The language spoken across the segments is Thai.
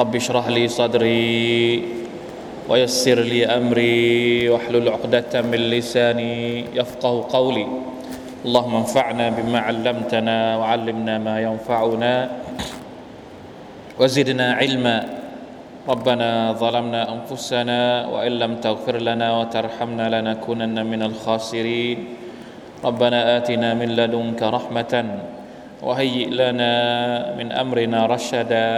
رب اشرح لي صدري ويسر لي أمري واحلل عقدة من لساني يفقه قولي. اللهم انفعنا بما علمتنا وعلمنا ما ينفعنا وزدنا علما. ربنا ظلمنا أنفسنا وإن لم تغفر لنا وترحمنا لنكونن من الخاسرين. ربنا آتنا من لدنك رحمة وهيئ لنا من أمرنا رشدا.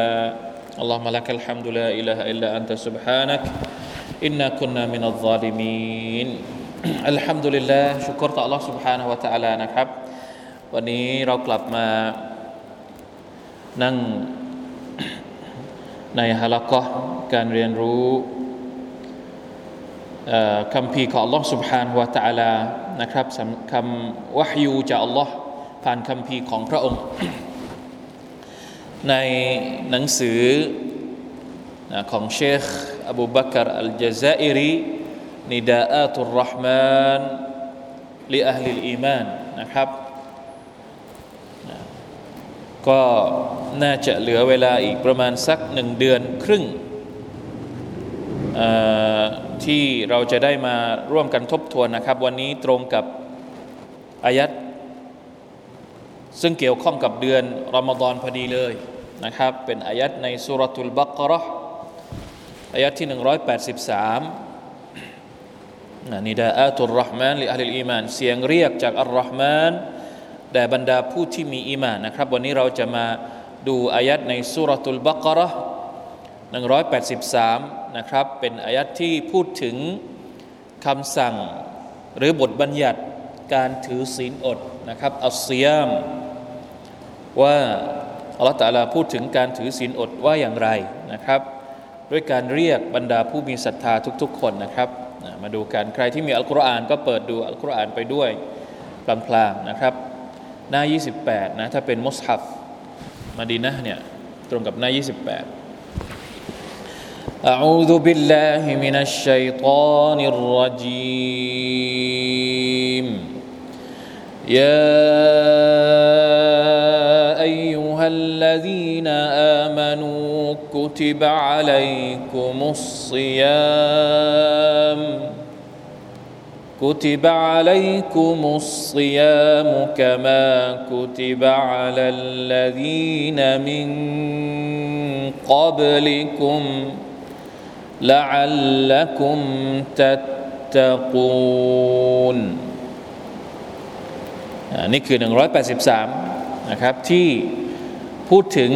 اللهم لك الحمد لا إله إلا أنت سبحانك إنا كنا من الظالمين อัลฮัมดุลิลลาห์ชุกรต่อ Allah سبحانه และ تعالى นะครับ วันนี้เรากลับมานั่งในฮาลักะการเรียนรู้คำพีของ Allah سبحانه และ تعالى นะครับคำวะฮยูจาก Allah ผ่านคำพีของพระองค์ ในหนังสือของเชคอบูบักรอัลจาซาอิรี نداءات الرحمن لأهل الإيمان นะครับ ก็น่าจะเหลือเวลาอีกประมาณสักหนึ่งเดือนครึ่ง ที่เราจะได้มาร่วมกันทบทวนนะครับ วันนี้ตรงกับอายะฮ์ ซึ่งเกี่ยวข้องกับเดือนรอมฎอนพอดีเลยนะครับ เป็นอายัดในสุรทูลบักรออายัดที่ 183นิดาอัตุลรห์มานลิอัลลิลอีมาน เสียงเรียกจากอัลรห์มานแด่บรรดาผู้ที่มีอีมานนะครับ วันนี้เราจะมาดูอายะฮ์ใน سورة البقرة 183นะครับ เป็นอายัดที่พูดถึงคำสั่งหรือบทบัญญัติการถือศีลอด นะครับอัลซียามว่าอัลลอฮฺตะลาพูดถึงการถือศีลอดว่าอย่างไรนะครับ ด้วยการเรียกบรรดาผู้มีศรัทธาทุกๆคนนะครับ มาดูกันใครที่มีอัลกุรอานก็เปิดดูอัลกุรอานไปด้วยพลางๆนะครับ หน้า 28นะถ้าเป็นมุสฮัฟมาดีนะเนี่ยตรงกับหน้า 28 أعوذ بالله من الشيطان الرجيم يا أيها الذين آمنوا كتب عليكم الصيام. كتب عليكم الصيام كما كتب على الذين من قبلكم لعلكم تتقون. นี่คือ 183 นะครับที่พูดถึง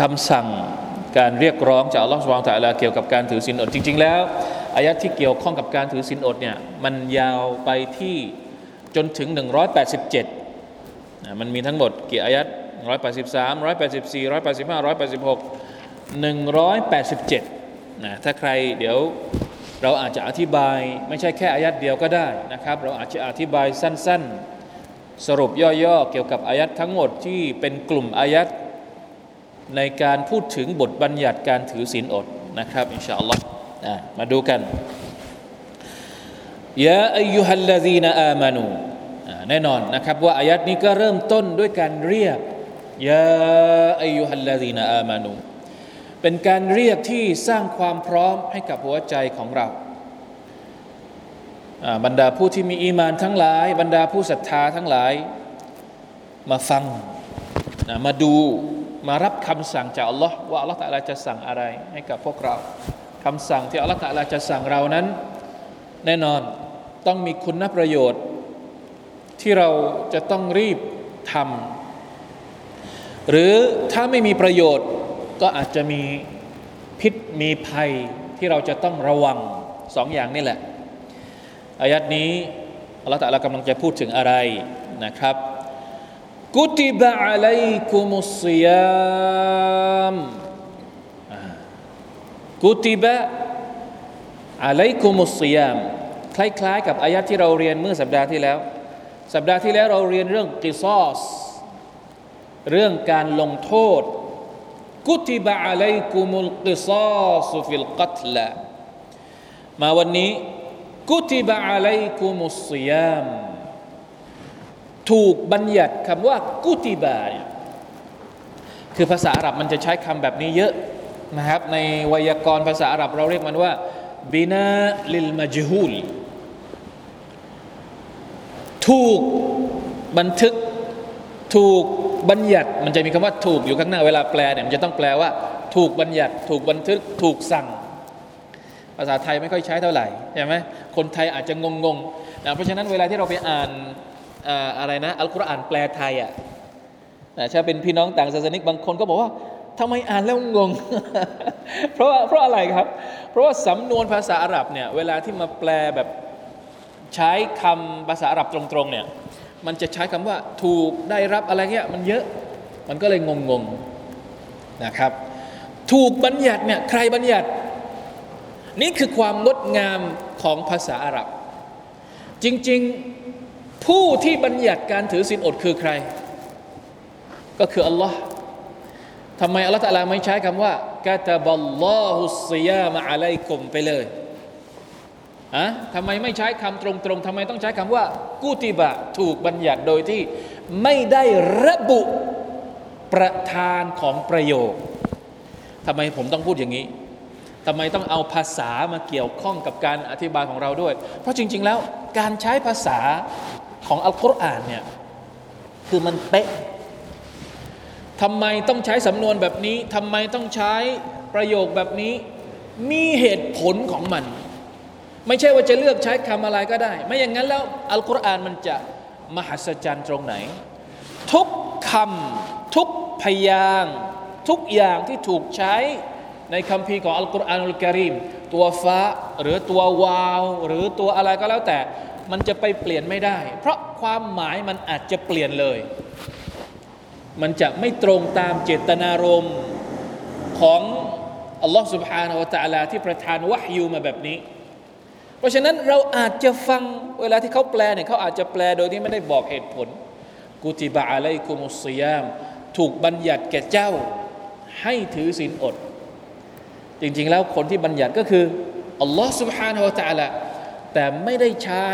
คำสั่งการเรียกร้องจากอัลลอฮฺสุบานตะลาเกี่ยวกับการถือศีลอดจริง ๆ แล้วอายะที่เกี่ยวข้องกับการถือศีลอดเนี่ยมันยาวไปที่จนถึง 187 มันมีทั้งหมดกี่อายะ183 184 185 186 187 นะถ้าใครเดี๋ยวเราอาจจะอธิบายไม่ใช่แค่อายัดเดียวก็ได้นะครับ เราอาจจะอธิบายสั้น ๆ สรุปย่อๆเกี่ยวกับอายัดทั้งหมดที่เป็นกลุ่มอายัดในการพูดถึงบทบัญญัติการถือศีลอดนะครับอินชาอัลลอฮ์มาดูกันยาอายุฮัลลาซีนอามานูแน่นอนนะครับว่าอายัดนี้ก็เริ่มต้นด้วยการเรียกยาอายุฮัลลาซีนอามานูเป็นการเรียกที่สร้างความพร้อมให้กับหัวใจของเรา บรรดาผู้ที่มีอีมานทั้งหลาย บรรดาผู้ศรัทธาทั้งหลาย มาฟังมาดูมารับคำสั่งจากอัลลอฮ์ว่าอัลลอฮ์ตะลาจะสั่งอะไรให้กับพวกเราคำสั่งที่อัลลอฮ์ตะลาจะสั่งเรานั้น แน่นอนต้องมีคุณประโยชน์ ที่เราจะต้องรีบทำหรือถ้าไม่มีประโยชน์ก็อาจจะมีพิษมีภัยที่เราจะต้องระวังสองอย่างนี่แหละ อายัดนี้อัลลอฮฺตะลากำลังจะพูดถึงอะไรนะครับกุติบะอะลัยกุมุสซิยามกุติบะอะลัยกุมุสยามคล้ายๆ กับอายะที่เราเรียนเมื่อสัปดาห์ที่แล้ว สัปดาห์ที่แล้วเราเรียนเรื่องกิซอสเรื่องการลงโทษกุติบะอะลัยกุมุลกิซอสฟิลกัตละมาวันนี้ กุติบะอะลัยกุมุสยามถูกบัญญัติคำว่ากุติบะคือภาษาอาหรับมันจะใช้คำแบบนี้เยอะนะครับ ในไวยากรณ์ภาษาอาหรับเราเรียกมันว่าบินาลิลมาจฮูลถูกบันทึกถูกบัญญัติ มันจะมีคำว่าถูกอยู่ข้างหน้าเวลาแปลเนี่ยมันจะต้องแปลว่า ถูกบัญญัติ ถูกบันทึก ถูกสั่ง ภาษาไทยไม่ค่อยใช้เท่าไหร่ใช่ไหมคนไทยอาจจะงงๆนะเพราะฉะนั้นเวลาที่เราไปอ่านอะไรนะอัลกุรอานแปลไทยอะนะถ้าเป็นพี่น้องต่างศาสนิกบางคนก็บอกว่าทำไมอ่านแล้วงง เพราะว่าเพราะอะไรครับ เพราะว่าสำนวนภาษาอาหรับเนี่ยเวลาที่มาแปลแบบใช้คำภาษาอาหรับตรงๆเนี่ยมันจะใช้คำว่าถูกได้รับอะไรเงี้ยมันเยอะมันก็เลยงงๆนะครับ ถูกบัญญัติเนี่ยใครบัญญัติ นี่คือความงดงามของภาษาอาหรับ จริงๆผู้ที่บัญญัติการถือศีลอดคือใคร ก็คืออัลลอฮ์ทำไมอัลลอฮฺตะลาไม่ใช้คำว่ากาตาบัลลอฮุสยามะอะลัยกุมไปเลยอะทำไมไม่ใช้คำตรงๆทำไมต้องใช้คำว่ากุติบะถูกบัญญัติโดยที่ไม่ได้ระบุประธานของประโยคทำไมผมต้องพูดอย่างนี้ ทำไมต้องเอาภาษามาเกี่ยวข้องกับการอธิบายของเราด้วย เพราะจริง ๆ แล้วการใช้ภาษาของอัลกุรอานเนี่ยคือมันเป๊ะทำไมต้องใช้สำนวนแบบนี้ทำไมต้องใช้ประโยคแบบนี้ มีเหตุผลของมัน ไม่ใช่ว่าจะเลือกใช้คำอะไรก็ได้ ไม่อย่างนั้นแล้วอัลกุรอานมันจะมหัศจรรย์ตรงไหน ทุกคำทุกพยาง ทุกอย่างที่ถูกใช้ ในคำพีของอัลกุรอานุลกิริมตัวฟ้าหรือตัววาว หรือตัวอะไรก็แล้วแต่ มันจะไปเปลี่ยนไม่ได้ เพราะความหมายมันอาจจะเปลี่ยนเลยมันจะไม่ตรงตามเจตนารมณ์ของอัลลอฮ์ سبحانه และ تعالى ที่ประทานวะฮยูมาแบบนี้ เพราะฉะนั้นเราอาจจะฟังเวลาที่เขาแปลเนี่ยเขาอาจจะแปลโดยที่ไม่ได้บอกเหตุผลกุติบะอะลัยกุมุสยาม ถูกบัญญัติแก่เจ้าให้ถือศีลอด จริงๆแล้วคนที่บัญญัติก็คืออัลลอฮ์ سبحانه และ تعالى แต่ไม่ได้ใช้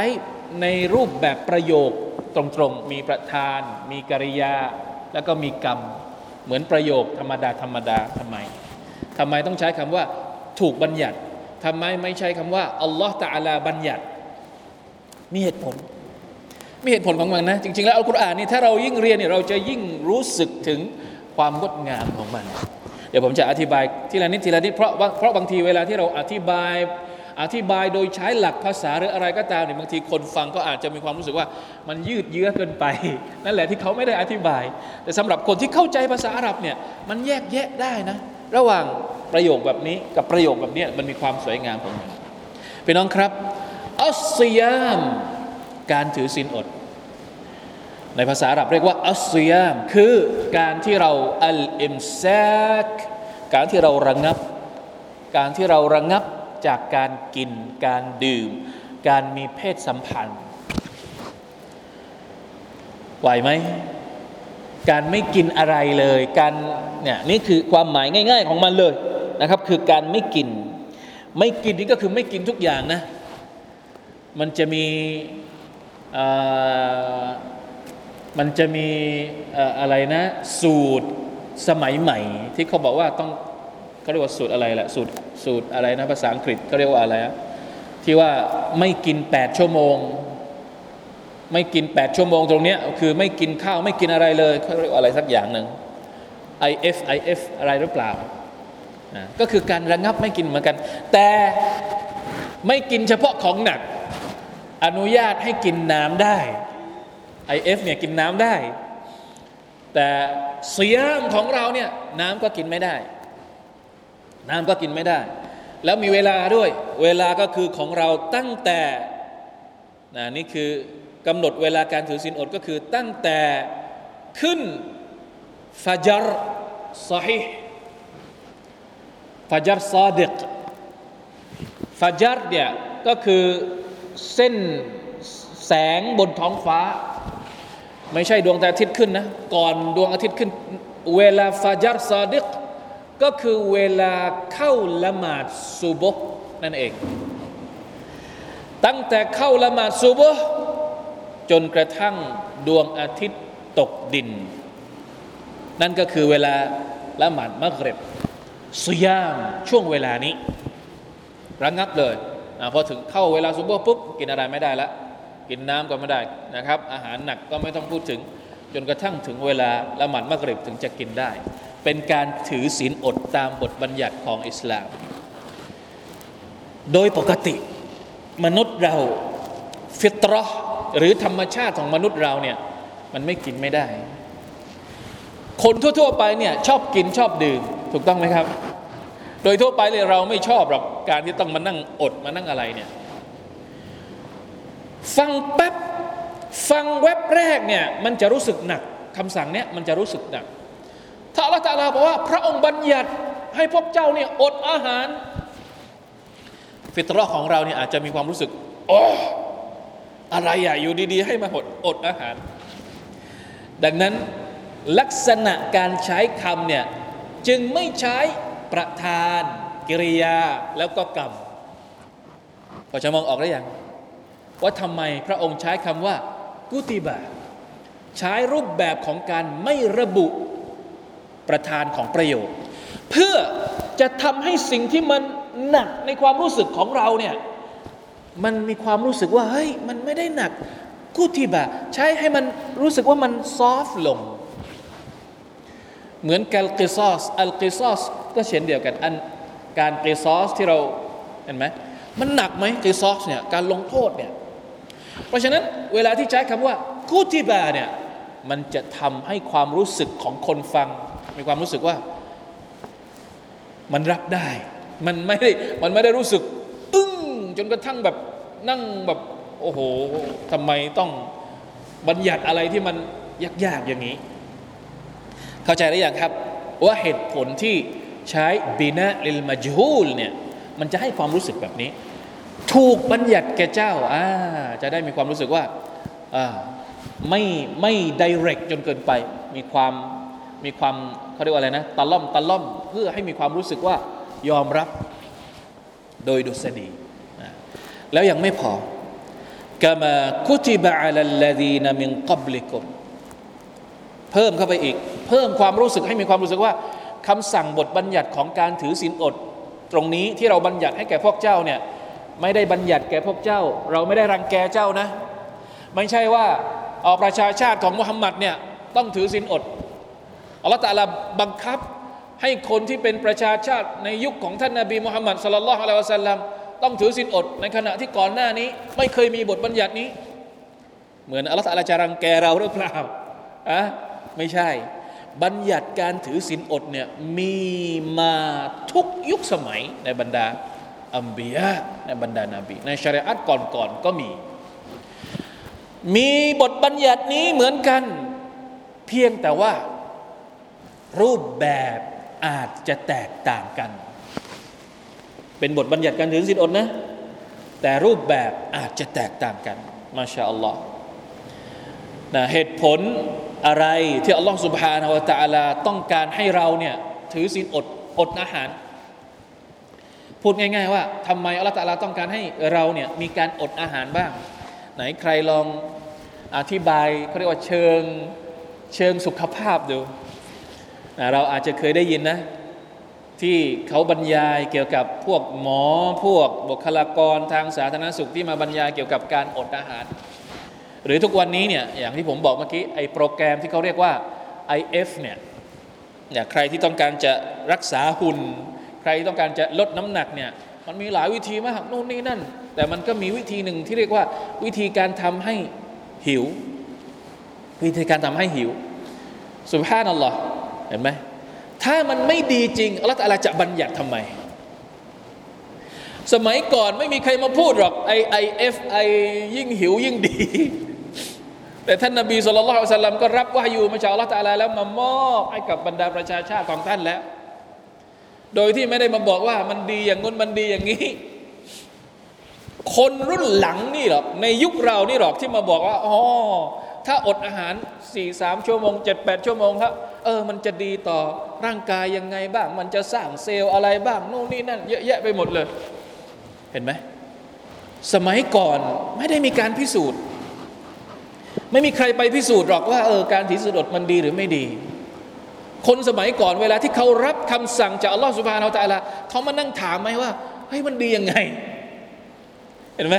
ในรูปแบบประโยคตรงๆ มีประธาน มีกริยาแล้วก็มีกรรมเหมือนประโยคธรรมดาธรรมดาทำไมทำไมต้องใช้คำว่าถูกบัญญัติทำไมไม่ใช้คำว่าอัลลอฮฺตะอาลาบัญญัติ มีเหตุผล มีเหตุผลของมันนะ จริงๆแล้วอัลกุรอานนี่ถ้าเรายิ่งเรียนเนี่ยเราจะยิ่งรู้สึกถึงความงดงามของมัน เดี๋ยวผมจะอธิบายทีละนิดทีละนิดเพราะเพราะบางทีเวลาที่เราอธิบายอธิบายโดยใช้หลักภาษาหรืออะไรก็ตามเนี่ยบางทีคนฟังก็อาจจะมีความรู้สึกว่ามันยืดเยื้อเกินไป นั่นแหละที่เขาไม่ได้อธิบาย แต่สำหรับคนที่เข้าใจภาษาอาหรับเนี่ยมันแยกแยะได้นะ ระหว่างประโยคแบบนี้กับประโยคแบบนี้มันมีความสวยงามของมันพี่น้องครับอัสยาม การถือศีลอด ในภาษาอาหรับเรียกว่าอัสซิยาม คือการที่เราอัลอิมซากการที่เราระงับ การที่เราระงับจากการกิน การดื่ม การมีเพศสัมพันธ์ ไหวไหม การไม่กินอะไรเลย การเนี่ยนี่คือความหมายง่าย ๆ ของมันเลยนะครับ คือการไม่กิน ไม่กินนี่ก็คือไม่กินทุกอย่างนะ มันจะมี มันจะมีอะไรนะ สูตรสมัยใหม่ ที่เขาบอกว่าต้องเขาเรียกว่าสูตรอะไรแหละสูตรสูตรอะไรนะภาษาอังกฤษเขาเรียกว่าอะไรที่ว่าไม่กินแปดชั่วโมง ไม่กินแปดชั่วโมงตรงนี้คือไม่กินข้าวไม่กินอะไรเลยเขาเรียกว่าอะไรสักอย่างหนึ่ง IF IF อะไรหรือเปล่านะก็คือการระงับไม่กินเหมือนกัน แต่ไม่กินเฉพาะของหนัก อนุญาตให้กินน้ำได้ IF เนี่ยกินน้ำได้ แต่เสียมของเราเนี่ยน้ำก็กินไม่ได้ น้ำก็กินไม่ได้ แล้วมีเวลาด้วย เวลาก็คือของเราตั้งแต่นะนี่คือกำหนดเวลาการถือศีลอดก็คือตั้งแต่ขึ้นฟาจารซอฮิฟาจารซาดิกฟาจัดเนี่ยก็คือเส้นแสงบนท้องฟ้า ไม่ใช่ดวงอาทิตย์ขึ้นนะ ก่อนดวงอาทิตย์ขึ้น เวลาฟาจัดซาดิกก็คือเวลาเข้าละหมาดซูบนั่นเอง ตั้งแต่เข้าละหมาดซูบจนกระทั่งดวงอาทิตย์ตกดิน นั่นก็คือเวลาละหมาดมักริบสุยามช่วงเวลานี้ ระงับเลยอพอถึงเข้าเวลาซุปเปอร์ปุ๊บกินอะไรไม่ได้ละ กินน้ำก็ไม่ได้นะครับ อาหารหนักก็ไม่ต้องพูดถึง จนกระทั่งถึงเวลาละหมาดมักริบถึงจะกินได้ เป็นการถือศีลอดตามบทบัญญัติของอิสลาม โดยปกติมนุษย์เราฟิตรอหรือธรรมชาติของมนุษย์เราเนี่ยมันไม่กินไม่ได้ คนทั่ว ๆ ไปเนี่ยชอบกินชอบดื่มถูกต้องไหมครับ โดยทั่วไปเลยเราไม่ชอบหรอกการที่ต้องมานั่งอดมานั่งอะไรเนี่ย ฟังแป๊บฟังเว็บแรกเนี่ยมันจะรู้สึกหนักคำสั่งเนี่ยมันจะรู้สึกหนักถ้าอัลลอฮฺตาลาบอกว่า พระองค์บัญญัติให้พวกเจ้าเนี่ยอดอาหาร ฟิตรอของเราเนี่ยอาจจะมีความรู้สึกโอ้อะไรอะอยู่ดีๆ ให้มาอดอดอาหาร ดังนั้นลักษณะการใช้คำเนี่ยจึงไม่ใช้ประธาน กิริยาแล้วก็กรรมพอจะมองออกได้ยัง ว่าทำไมพระองค์ใช้คำว่า กุติบาใช้รูปแบบของการไม่ระบุประธานของประโยค เพื่อจะทำให้สิ่งที่มันหนักในความรู้สึกของเราเนี่ยมันมีความรู้สึกว่าเฮ้ยมันไม่ได้หนักกุติบาใช้ให้มันรู้สึกว่ามันซอฟลง เหมือนกัลกิซอสอัลกิซอสก็เช่นเดียวกันอันการกิซอสที่เราเห็นไหมมันหนักไหมกิซอสเนี่ยการลงโทษเนี่ย เพราะฉะนั้นเวลาที่ใช้คำว่ากุติบาเนี่ยมันจะทำให้ความรู้สึกของคนฟัง มีความรู้สึกว่า มันรับได้ มันไม่ได้มันไม่ได้รู้สึก อึ้งจนกระทั่งแบบนั่งแบบ โอ้โหทำไมต้องบัญญัติอะไรที่มันยากๆอย่างนี้ เข้าใจหรือยังครับ ว่าเหตุผลที่ใช้บินะลิลมาจูลเนี่ยมันจะให้ความรู้สึกแบบนี้ ถูกบัญญัติแก่เจ้าอ่าจะได้มีความรู้สึกว่าอ่าไม่ไม่ดิเรกจนเกินไป มีความมีความเขาเรียกว่าอะไรนะตะล่อมตะล่อมเพื่อให้มีความรู้สึกว่ายอมรับโดยดุษฎีแล้วยังไม่พอกามาคุติบะอัลลดีนมินกับลิกุมเพิ่มเข้าไปอีก เพิ่มความรู้สึกให้มีความรู้สึกว่าคำสั่งบทบัญญัติของการถือศีลอด ตรงนี้ที่เราบัญญัติให้แก่พวกเจ้าเนี่ย ไม่ได้บัญญัติแก่พวกเจ้า เราไม่ได้รังแกเจ้านะ ไม่ใช่ว่าเอาประชาชาติของมุฮัมมัดเนี่ยต้องถือศีลอดอัลลอฮฺตะลาบังคับให้คนที่เป็นประชาชาติในยุคของท่านนาบีมุฮัมมัดสุลลัลลอฮุอะลัยฮิวะสัลลัมต้องถือศีลอด ในขณะที่ก่อนหน้านี้ ไม่เคยมีบทบัญญัตินี้ เหมือนอัลลอฮฺตะลาจะรังแกเราหรือเปล่าอะไม่ใช่ บัญญัติการถือศีลอดเนี่ยมีมาทุกยุคสมัยในบรรดา อัมบียะในบรรดานาบี ในชริอัตก่อนๆกก็มี มีบทบัญญัตินี้เหมือนกัน เพียงแต่ว่า รูปแบบอาจจะแตกต่างกัน เป็นบทบัญญัติการถือศีลอดนะ แต่รูปแบบอาจจะแตกต่างกัน มาชาอัลลอฮ์นะเหตุผลอะไรที่อัลลอฮ์สุบฮานาวะตะอาลาต้องการให้เราเนี่ยถือศีลอดอดอาหาร พูดง่าย ๆ ว่าทำไมอัลลอฮ์ตาลาต้องการให้เราเนี่ยมีการอดอาหารบ้าง ไหนใครลองอธิบายเขาเรียกว่าเชิงเชิงสุขภาพดู เราอาจจะเคยได้ยินนะ ที่เขาบรรยายเกี่ยวกับพวกหมอพวกบุคลากรทางสาธารณสุขที่มาบรรยายเกี่ยวกับการอดอาหาร หรือทุกวันนี้เนี่ยอย่างที่ผมบอกเมื่อกี้ไอ้โปรแกรมที่เขาเรียกว่า IF เนี่ยเนี่ยใครที่ต้องการจะรักษาหุ่น ใครต้องการจะลดน้ำหนักเนี่ยมันมีหลายวิธีมากนู่นนี่นั่น แต่มันก็มีวิธีหนึ่งที่เรียกว่า วิธีการทำให้หิว วิธีการทำให้หิวสุภาพนั่นหรอเห็นไหมถ้ามันไม่ดีจริงอัลลอฮฺจะบัญญัติทำไม สมัยก่อนไม่มีใครมาพูดหรอกไอไอเอฟไอยิ่งหิวยิ่งดี แต่ท่านนบีสุลต่านสัลลัมก็รับว่าอยู่มาจากอัลลอฮฺแล้วมามอบให้กับบรรดาประชาชาติของท่านแล้ว โดยที่ไม่ได้มาบอกว่ามันดีอย่างง้นมันดีอย่างนี้ คนรุ่นหลังนี่หรอกในยุคเรานี่หรอกที่มาบอกว่าอ๋อถ้าอดอาหาร4ี่สามชั่วโมงเจ็ดแปดชั่วโมงครับเออมันจะดีต่อร่างกายยังไงบ้าง มันจะสร้างเซลล์อะไรบ้างนู่นนี่นั่นเยอะแยะไปหมดเลย เห็นไหมสมัยก่อนไม่ได้มีการพิสูจน์ ไม่มีใครไปพิสูจน์หรอกว่าเออการถือศีลอดมันดีหรือไม่ดี คนสมัยก่อนเวลาที่เขารับคำสั่งจากอัลลอฮฺสุบฮานาอัลตะลาเขามานั่งถามไหมว่าเฮ้ยมันดียังไง เห็นไหม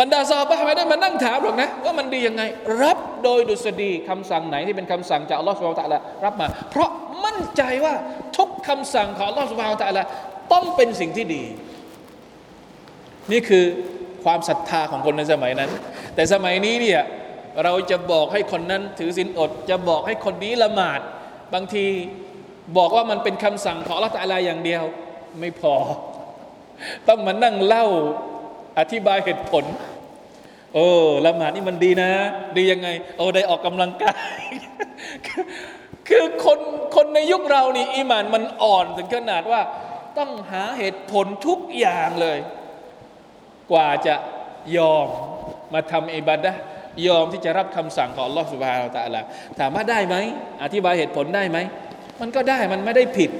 บรรดาซาบะไม่ได้มานั่งถามหรอกนะว่ามันดียังไง รับโดยดุษฎีคำสั่งไหนที่เป็นคำสั่งจากอัลลอฮฺสุบฮานาอัลตะลารับมา เพราะมั่นใจว่าทุกคำสั่งของอัลลอฮฺสุบฮานาอัลตะลาต้องเป็นสิ่งที่ดี นี่คือความศรัทธาของคนในสมัยนั้น แต่สมัยนี้เนี่ยเราจะบอกให้คนนั้นถือศีลอด จะบอกให้คนนี้ละหมาด บางทีบอกว่ามันเป็นคำสั่งของอัลลอฮฺตะอาลาอย่างเดียว ไม่พอ ต้องมานั่งเล่าอธิบายเหตุผล โอ้ละหมาดนี่มันดีนะ ดียังไง โอ้ได้ออกกำลังกาย คือคนคนในยุคเรานี่อีหมานมันอ่อนถึงขนาดว่า ต้องหาเหตุผลทุกอย่างเลย กว่าจะยอมมาทำอิบาดะห์ ยอมที่จะรับคำสั่งของอัลลอฮฺสุบฮานาตะลาถามว่าได้ไหมอธิบายเหตุผลได้ไหม มันก็ได้มันไม่ได้ผิด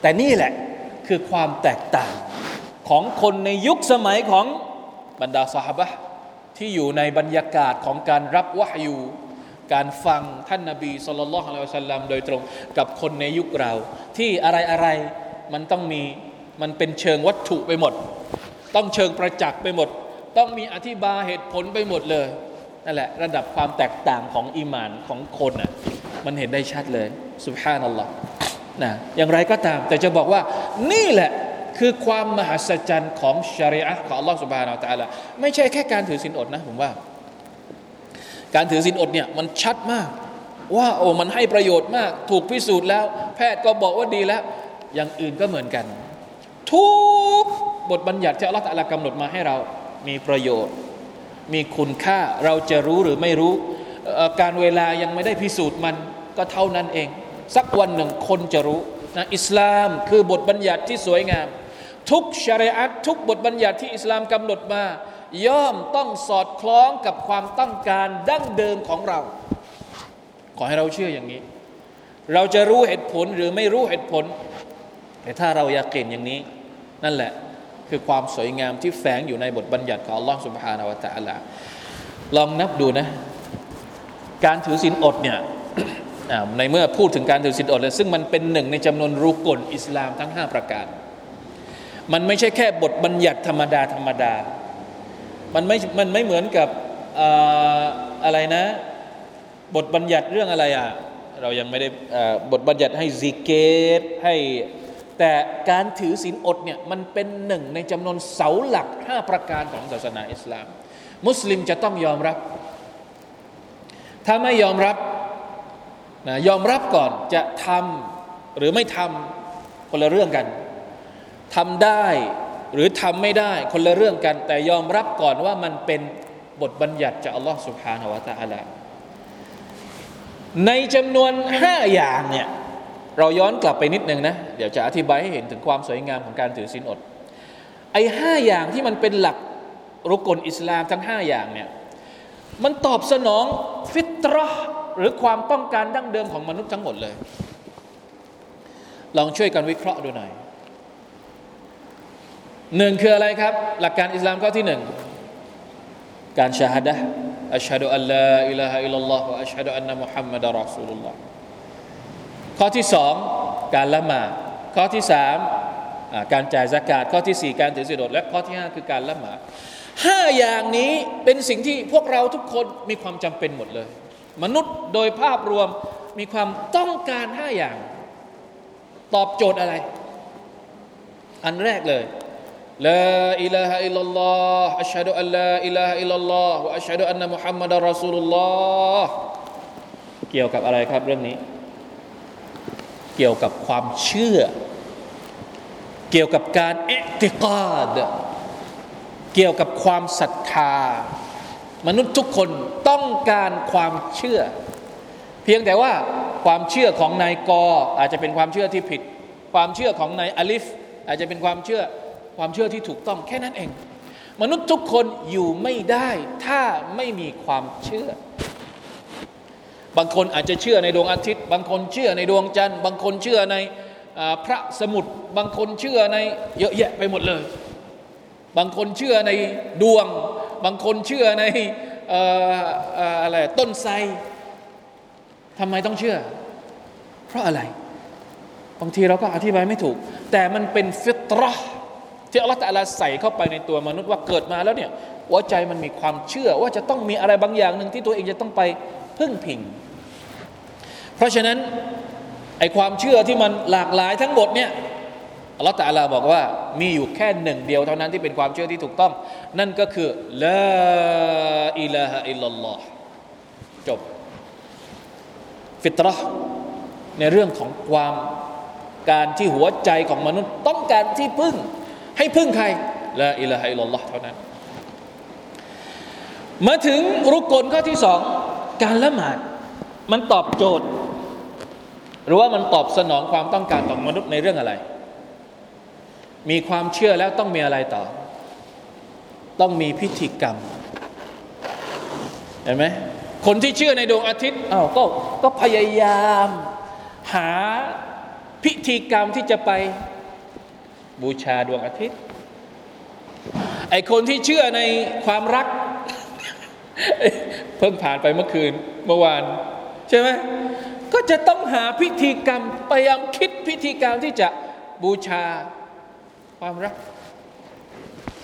แต่นี่แหละคือความแตกต่างของคนในยุคสมัยของบรรดาสหบะที่อยู่ในบรรยากาศของการรับวะฮยูการฟังท่านนาบีสุลต่านละฮ์อะลัยฮิวะสัลลัมโดยตรงกับคนในยุคเรา ที่อะไรอะไรมันต้องมีมันเป็นเชิงวัตถุไปหมด ต้องเชิงประจักษ์ไปหมด ต้องมีอธิบายเหตุผลไปหมดเลยนั่นแหละระดับความแตกต่างของอีหมานของคนอะมันเห็นได้ชัดเลยสุบฮานัลลอฮ์นะอย่างไรก็ตาม แต่จะบอกว่านี่แหละคือความมหัศจรรย์ของชริอะของอัลลอฮ์สุบฮานาอัลตะอาลาไม่ใช่แค่การถือศีลอดนะผมว่า การถือศีลอดเนี่ยมันชัดมาก ว่าโอ้มันให้ประโยชน์มาก ถูกพิสูจน์แล้ว แพทย์ก็บอกว่าดีแล้ว อย่างอื่นก็เหมือนกัน ทุกบทบัญญัติที่อัลลอฮฺตะลากำหนดมาให้เรา มีประโยชน์ มีคุณค่าเราจะรู้หรือไม่รู้ การเวลายังไม่ได้พิสูจน์มันก็เท่านั้นเอง สักวันหนึ่งคนจะรู้นะอิสลามคือบทบัญญัติที่สวยงาม ทุกชริอะห์ทุกบทบัญญัติที่อิสลามกำหนดมา ย่อมต้องสอดคล้องกับความต้องการดั้งเดิมของเรา ขอให้เราเชื่ออย่างนี้ เราจะรู้เหตุผลหรือไม่รู้เหตุผล แต่ถ้าเราอยากเก่งอย่างนี้ นั่นแหละ คือความสวยงามที่แฝงอยู่ในบทบัญญัติของอัลลอฮฺสุบฮานาวะ ت ะ ا ลาลองนับดูนะ การถือศีลอดเนี่ยในเมื่อพูดถึงการถือศีลอดเลยซึ่งมันเป็นหนึ่งในจำนวนรุกลอิสลามทั้ง 5 ประการ มันไม่ใช่แค่บทบัญญัติธรรมดาธรรมดา มันไม่ มันไม่เหมือนกับออะไรนะ บทบัญญัติเรื่องอะไรอะเรายังไม่ได้บทบัญญัติให้ซิกเกตให้ แต่การถือศีลอดเนี่ยมันเป็นหนึ่งในจำนวนเสาหลักห้าประการของศาสนาอิสลาม มุสลิมจะต้องยอมรับ ถ้าไม่ยอมรับนะยอมรับก่อนจะทำหรือไม่ทำคนละเรื่องกันทำได้หรือทำไม่ได้คนละเรื่องกัน แต่ยอมรับก่อนว่ามันเป็นบทบัญญัติจากอัลลอฮ์สุบฮานาวะตะอัลาในจำนวนห้าอย่างเนี่ย เราย้อนกลับไปนิดนึงนะ เดี๋ยวจะอธิบายให้เห็นถึงความสวยงามของการถือศีลอด ไอ้ห้าอย่างที่มันเป็นหลักรุกลอิสลามทั้งห้าอย่างเนี่ยมันตอบสนองฟิตรห์หรือความต้องการดั้งเดิมของมนุษย์ทั้งหมดเลย ลองช่วยกันวิเคราะห์ดูหน่อยหนึ่งคืออะไรครับ หลักการอิสลามข้อที่หนึ่งการชาฮัดะอัชฮะดุอัลลอฮ์อิลาฮะอิลลัลลอฮ์อัชฮะดุอันนะมุฮัมมัดรอซูลุลลอฮ์ ข้อที่สองการละหมาดข้อที่สามการจ่ายสกาดข้อที่สี่การถือศีลอดและข้อที่ห้าคือการละหมาดห้าอย่างนี้เป็นสิ่งที่พวกเราทุกคนมีความจำเป็นหมดเลย มนุษย์โดยภาพรวมมีความต้องการห้าอย่าง ตอบโจทย์อะไร อันแรกเลยลาอิลาฮะอิลลัลลอฮ์อัชฮะดุอัลลาอิลาฮะอิลลัลลอฮ์วะอัชฮะดุอันนะมุฮัมมัดอัลรอซูลุลลอฮ์เกี่ยวกับอะไรครับเรื่องนี้ เกี่ยวกับความเชื่อ เกี่ยวกับการเอติกาดเกี่ยวกับความศรัทธา มนุษย์ทุกคนต้องการความเชื่อ เพียงแต่ว่าความเชื่อของนายกออาจจะเป็นความเชื่อที่ผิด ความเชื่อของนายอลิฟ อาจจะเป็นความเชื่อความเชื่อที่ถูกต้องแค่นั้นเอง มนุษย์ทุกคนอยู่ไม่ได้ถ้าไม่มีความเชื่อ บางคนอาจจะเชื่อในดวงอาทิตย์ บางคนเชื่อในดวงจันทร์ บางคนเชื่อในพระสมุทรบางคนเชื่อในเยอะแยะไปหมดเลย บางคนเชื่อในดวง บางคนเชื่อในอะไรต้นไทรทำไมต้องเชื่อ เพราะอะไร บางทีเราก็อธิบายไม่ถูก แต่มันเป็นฟิตรห์ที่อัลลอฮฺตะลาใส่เข้าไปในตัวมนุษย์ว่าเกิดมาแล้วเนี่ยหัวใจมันมีความเชื่อว่าจะต้องมีอะไรบางอย่างหนึ่งที่ตัวเองจะต้องไปพึ่งพิง เพราะฉะนั้นไอความเชื่อที่มันหลากหลายทั้งหมดเนี่ยอัลลอฮฺตะลาบอกว่ามีอยู่แค่หนึ่งเดียวเท่านั้นที่เป็นความเชื่อที่ถูกต้อง นั่นก็คือละอิลาฮะอิลลัลลอฮ์จบ ฟิตรห์ในเรื่องของความการที่หัวใจของมนุษย์ต้องการที่พึ่ง ให้พึ่งใครละอิลาฮะอิลลัลลอฮ์เท่านั้น มาถึงรุกกลข้อที่สองการละหมาดมันตอบโจทย์ หรือว่ามันตอบสนองความต้องการของมนุษย์ในเรื่องอะไร มีความเชื่อแล้วต้องมีอะไรต่อ ต้องมีพิธีกรรม เห็นไหมคนที่เชื่อในดวงอาทิตย์อ้าวก็ก็พยายาม หาพิธีกรรมที่จะไปบูชาดวงอาทิตย์ ไอคนที่เชื่อในความรัก เพิ่งผ่านไปเมื่อคืนเมื่อวาน ใช่ไหม ก็จะต้องหาพิธีกรรมพยายามคิดพิธีกรรมที่จะบูชาความรัก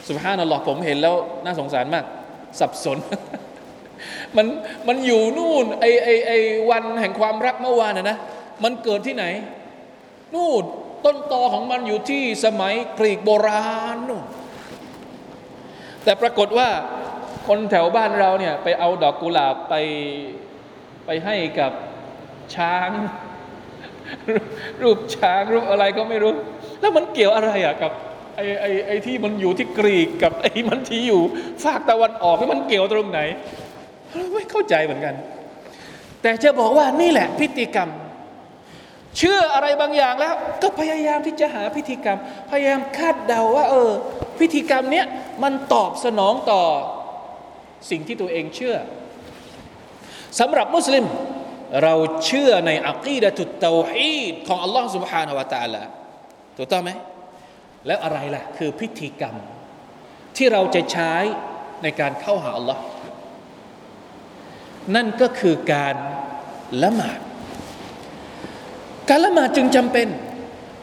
สุภาพนัลลอฮ์ผมเห็นแล้วน่าสงสารมาก สับสน มันมันอยู่นู่นไอไอไอวันแห่งความรักเมื่อวานนะนะมันเกิดที่ไหน นู่นต้นตอของมันอยู่ที่สมัยกรีกโบราณนู่นแต่ปรากฏว่าคนแถวบ้านเราเนี่ยไปเอาดอกกุหลาบไปไปให้กับ ช้าง รูปช้างรูปอะไรก็ไม่รู้ แล้วมันเกี่ยวอะไรอะกับไอ้ไอ้ไอ้ที่มันอยู่ที่กรีกกับไอ้มันที่อยู่ฝากตะวันออกมันเกี่ยวตรงไหนไม่เข้าใจเหมือนกัน แต่จะบอกว่านี่แหละพิธีกรรม เชื่ออะไรบางอย่างแล้ว ก็พยายามที่จะหาพิธีกรรม พยายามคาดเดาว่า เออ พิธีกรรมเนี้ยมันตอบสนองต่อสิ่งที่ตัวเองเชื่อสำหรับมุสลิม เราเชื่อในอักีดะตุตเตาฮีดของอัลลอฮ์ سبحانه และ تعالى ถูกต้องไหม แล้วอะไรล่ะ คือพิธีกรรม ที่เราจะใช้ในการเข้าหาอัลลอฮ์นั่นก็คือการละหมาด การละหมาดจึงจำเป็น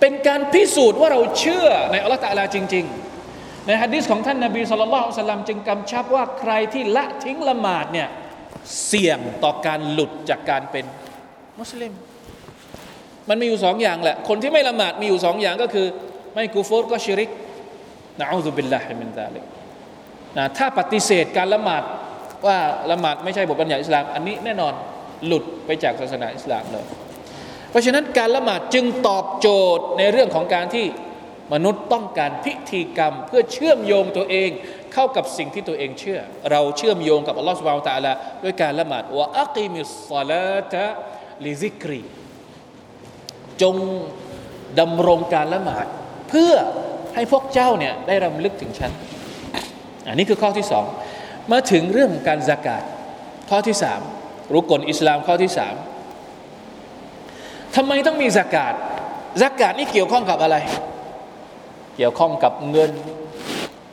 เป็นการพิสูจน์ว่าเราเชื่อในอัลลอฮ์ตะลาจริง ๆ ในฮะดิษของท่านนาบีสุลต่านสัลลัมจึงกำชับว่าใครที่ละทิ้งละหมาดเนี่ย เสี่ยงต่อการหลุดจากการเป็นมุสลิม มันมีอยู่สองอย่างแหละ คนที่ไม่ละหมาดมีอยู่สองอย่างก็คือ ไม่กูฟรก็ชิริกนะอูซุบิลลาฮิมินซาลิกนะถ้าปฏิเสธการละหมาดว่าละหมาดไม่ใช่บทบัญญัติอิสลาม อันนี้แน่นอนหลุดไปจากศาสนาอิสลามเลย เพราะฉะนั้นการละหมาดจึงตอบโจทย์ในเรื่องของการที่มนุษย์ต้องการพิธีกรรม เพื่อเชื่อมโยงตัวเอง เข้ากับสิ่งที่ตัวเองเชื่อ เราเชื่อมโยงกับอัลลอฮฺสุบานตะลาด้วยการละหมาดว่าอักิมิสซาลาตะลิซิกรี จงดำรงการละหมาด เพื่อให้พวกเจ้าเนี่ยได้รำลึกถึงฉัน อันนี้คือข้อที่สองมาถึงเรื่องการสกาดข้อที่สามรุกลอิสลามข้อที่สามทำไมต้องมีสกาดสกาดนี่เกี่ยวข้องกับอะไร เกี่ยวข้องกับเงิน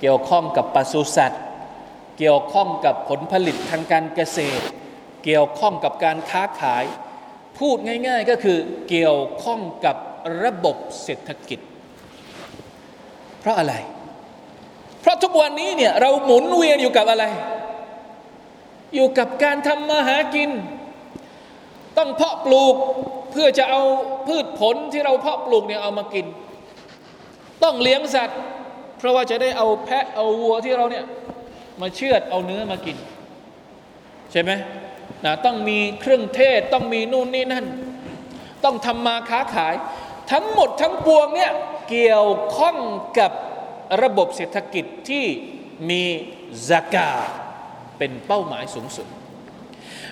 เกี่ยวข้องกับปศุสัตว์ เกี่ยวข้องกับผลผลิตทางการเกษตร เกี่ยวข้องกับการค้าขาย พูดง่าย ๆก็คือเกี่ยวข้องกับระบบเศรษฐกิจ เพราะอะไร เพราะทุกวันนี้เนี่ยเราหมุนเวียนอยู่กับอะไร อยู่กับการทำมาหากิน ต้องเพาะปลูกเพื่อจะเอาพืชผลที่เราเพาะปลูกเนี่ยเอามากิน ต้องเลี้ยงสัตว์ เพราะว่าจะได้เอาแพะเอาวัวที่เราเนี่ยมาเชือดเอาเนื้อมากิน ใช่ไหมนะต้องมีเครื่องเทศ ต้องมีนู่นนี่นั่น ต้องทำมาค้าขาย ทั้งหมดทั้งปวงเนี่ยเกี่ยวข้องกับระบบเศรษฐกิจที่มีสกาเป็นเป้าหมายสูงสุด